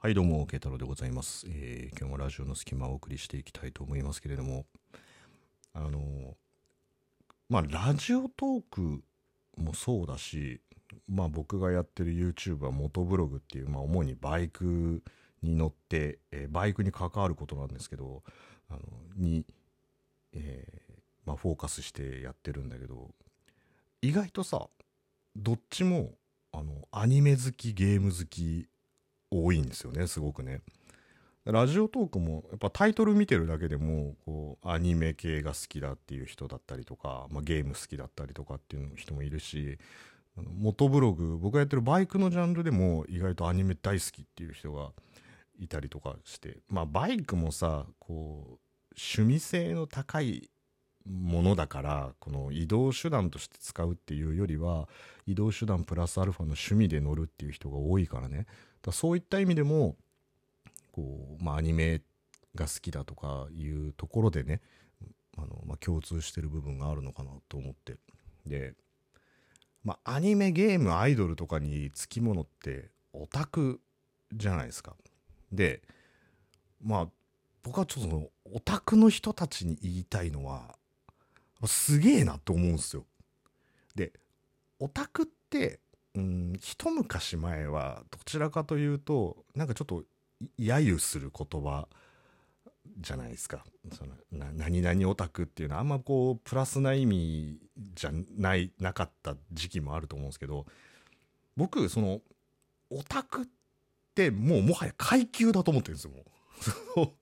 はいどうも、慶太郎でございます、えー今日もラジオの隙間をお送りしていきたいと思いますけれども、あのまあ、ラジオトークもそうだし、まあ、僕がやってる YouTube はモトブログっていう、まあ、主にバイクに乗って、えーバイクに関わることなんですけど、あのに、えーまあ、フォーカスしてやってるんだけど、意外とさ、どっちも、あの、アニメ好き、ゲーム好き、多いんですよねすごくね。ラジオトークもやっぱタイトル見てるだけでもこうアニメ系が好きだっていう人だったりとか、まあ、ゲーム好きだったりとかっていう人もいるし元ブログ僕がやってるバイクのジャンルでも意外とアニメ大好きっていう人がいたりとかしてまあバイクもさこう趣味性の高いものだからこの移動手段として使うっていうよりは移動手段プラスアルファの趣味で乗るっていう人が多いからね。だそういった意味でもこう、まあ、アニメが好きだとかいうところでねあの、まあ、共通してる部分があるのかなと思って。で、まあ、アニメゲームアイドルとかにつきものってオタクじゃないですか。でまあ僕はちょっとそのオタクの人たちに言いたいのはすげえなと思うんですよ。でオタクって一昔前はどちらかというとなんかちょっと揶揄する言葉じゃないですか。そのな何々オタクっていうのはあんまこうプラスな意味じゃないなかった時期もあると思うんですけど僕そのオタクってもうもはや階級だと思ってるんですよもう。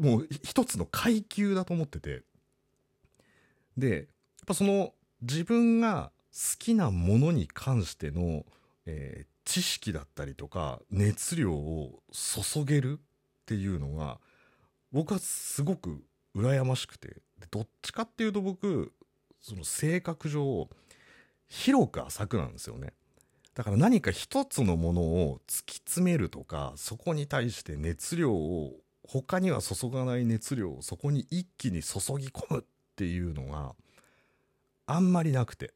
もう一つの階級だと思ってて。でやっぱその自分が好きなものに関しての、えー知識だったりとか熱量を注げるっていうのが僕はすごく羨ましくて。どっちかっていうと僕その性格上広く浅くなんですよね。だから何か一つのものを突き詰めるとかそこに対して熱量を他には注がない熱量をそこに一気に注ぎ込むっていうのがあんまりなくて。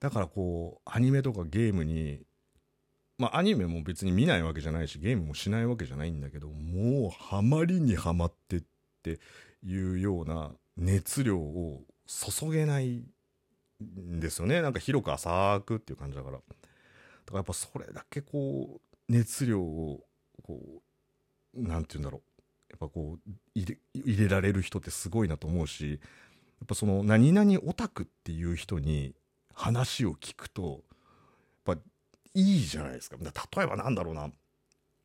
だからこうアニメとかゲームにまあアニメも別に見ないわけじゃないしゲームもしないわけじゃないんだけどもうハマりにはまってっていうような熱量を注げないんですよね。なんか広く浅くっていう感じだから。だからやっぱそれだけこう熱量をこうなんて言うんだろう。やっぱこう入れ入れられる人ってすごいなと思うしやっぱその何々オタクっていう人に話を聞くとやっぱいいじゃないですか。例えばなんだろうな。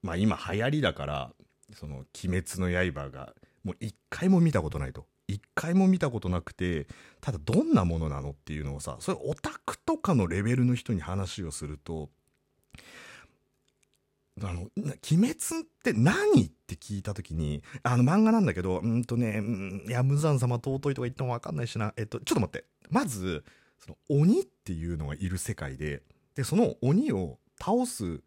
まあ今流行りだからその「鬼滅の刃」がもう一回も見たことないと。一回も見たことなくてただどんなものなのっていうのをさそれオタクとかのレベルの人に話をするとあの鬼滅って何？って聞いた時にあの漫画なんだけどうんとねうんいや無惨様尊いとか言っても分かんないしな。えっとちょっと待って。まずその鬼っていうのがいる世界ででその鬼を倒す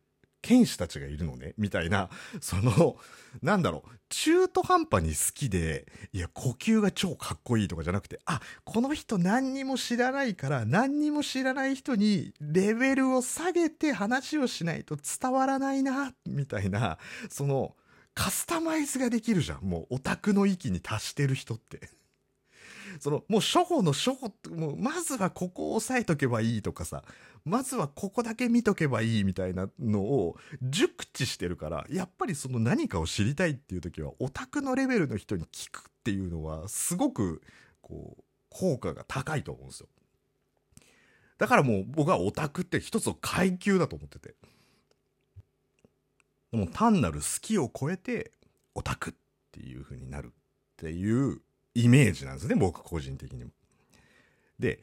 剣士たちがいるのねみたいなそのなんだろう中途半端に好きでいや呼吸が超かっこいいとかじゃなくてあこの人何にも知らないから何にも知らない人にレベルを下げて話をしないと伝わらないなみたいなそのカスタマイズができるじゃんもうオタクの域に達してる人って。そのもう初歩の初歩ってもうまずはここを押さえとけばいいとかさまずはここだけ見とけばいいみたいなのを熟知してるからやっぱりその何かを知りたいっていう時はオタクのレベルの人に聞くっていうのはすごくこう効果が高いと思うんですよ。だからもう僕はオタクって一つの階級だと思ってて。でも単なる好きを超えてオタクっていう風になるっていうイメージなんですね僕個人的にも。で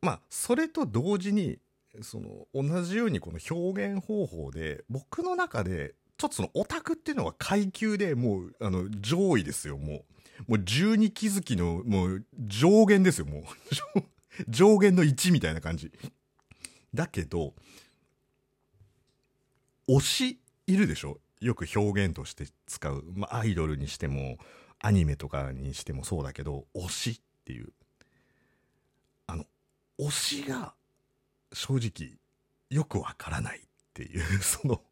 まあそれと同時にその同じようにこの表現方法で僕の中でちょっとそのオタクっていうのは階級でもうあの上位ですよもう。もう十二気づきのもう上限ですよもう。上限の1みたいな感じ。だけど推しいるでしょ？よく表現として使う、まあ、アイドルにしても。アニメとかにしてもそうだけど推しっていう。あの推しが正直よくわからないっていう その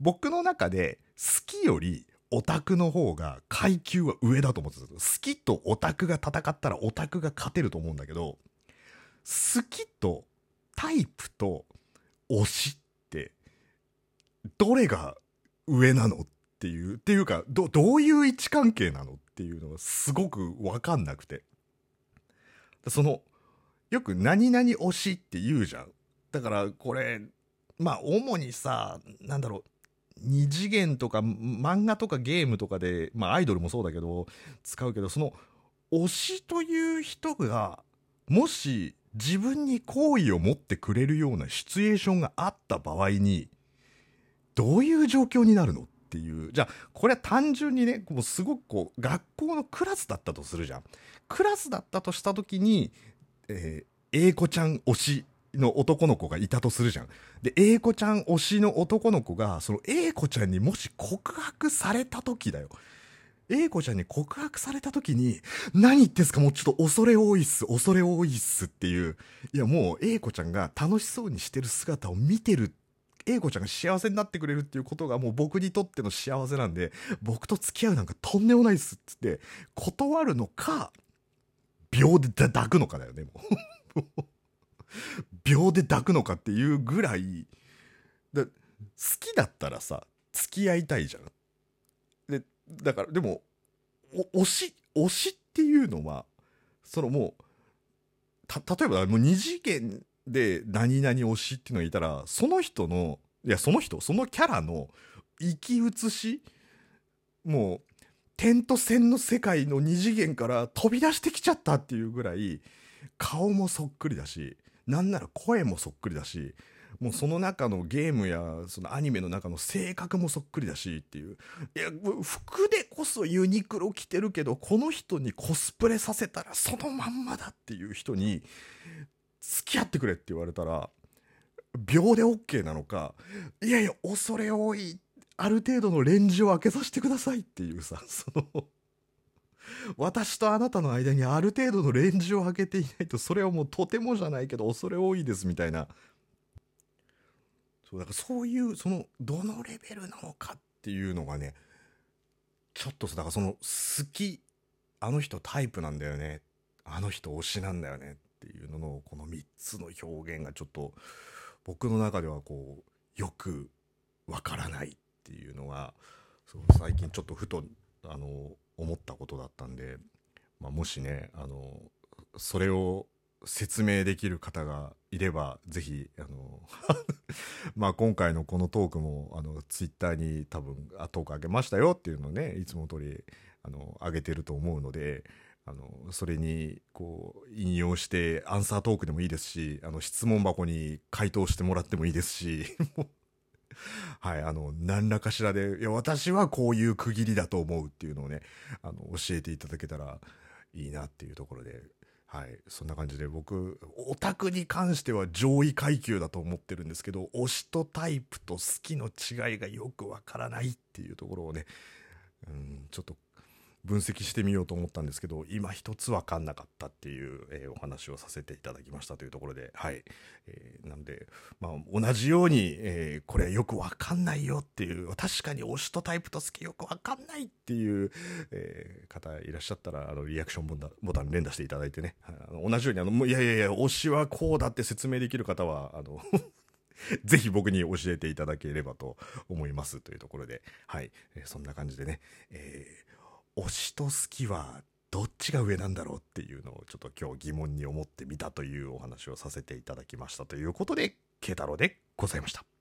僕の中で好きよりオタクの方が階級は上だと思ってた好きとオタクが戦ったらオタクが勝てると思うんだけど好きとタイプと推しってどれが上なのっていうっていうかどどういう位置関係なのっていうのがすごく分かんなくて。そのよく何々推しって言うじゃん。だからこれまあ主にさなんだろう二次元とか漫画とかゲームとかでまあアイドルもそうだけど使うけどその推しという人がもし自分に好意を持ってくれるようなシチュエーションがあった場合にどういう状況になるのていうじゃあこれは単純にねもうすごくこう学校のクラスだったとするじゃんクラスだったとした時に、えー、英子ちゃん推しの男の子がいたとするじゃん。で、英子ちゃん推しの男の子が、その英子ちゃんにもし告白された時だよ。英子ちゃんに告白された時に、何言ってんすかもうちょっと恐れ多いっす、恐れ多いっすっていう。いやもう英子ちゃんが楽しそうにしてる姿を見てる。英子ちゃんが幸せになってくれるっていうことがもう僕にとっての幸せなんで、僕と付き合うなんかとんでもないっすっつって、断るのか、秒で抱くのかだよね、もう。秒で抱くのかっていうぐらいだ好きだったらさ付き合いたいじゃん。でだからでも推し推しっていうのはそのもうた例えばもう二次元で何々推しっていうのがいたらその人のいやその人そのキャラの生き写しもう点と線の世界の二次元から飛び出してきちゃったっていうぐらい顔もそっくりだしなんなら声もそっくりだしもうその中のゲームやそのアニメの中の性格もそっくりだしっていういや服でこそユニクロ着てるけどこの人にコスプレさせたらそのまんまだっていう人に付き合ってくれって言われたら秒で OK なのかいやいや恐れ多いある程度のレンジを開けさせてくださいっていうさ その私とあなたの間にある程度のレンジを開けていないとそれはもうとてもじゃないけど恐れ多いですみたいな。そうだからそういうそのどのレベルなのかっていうのがねちょっとだからその好きあの人タイプなんだよね。あの人推しなんだよね。っていうののこの3つの表現がちょっと僕の中ではこうよくわからないっていうのが最近ちょっとふとあの思ったことだったんで、まあ、もしねあのそれを説明できる方がいればぜひあの まあ今回のこのトークもあのツイッターに多分あトークあげましたよっていうのをねいつも通りあの上げてると思うのであのそれにこう引用してアンサートークでもいいですしあの質問箱に回答してもらってもいいですし はい、あの、何らかしらで、いや、私はこういう区切りだと思うっていうのをね、あの、教えていただけたらいいなっていうところで、はい、そんな感じで僕、オタクに関しては上位階級だと思ってるんですけど、推しとタイプと好きの違いがよくわからないっていうところをね、うん、ちょっと分析してみようと思ったんですけど今一つ分かんなかったっていう、えー、お話をさせていただきましたというところではい、えー、なんで、まあ、同じように、えー、これよく分かんないよっていう確かに推しとタイプと好きよく分かんないっていう、え、方いらっしゃったらあのリアクションボタン連打していただいてね。あの同じようにあのいやいやいや推しはこうだって説明できる方はあの ぜひ僕に教えていただければと思いますというところで、はい、え、そんな感じでね、えー推しと好きはどっちが上なんだろうっていうのをちょっと今日疑問に思ってみたというお話をさせていただきましたということで慶太郎でございました。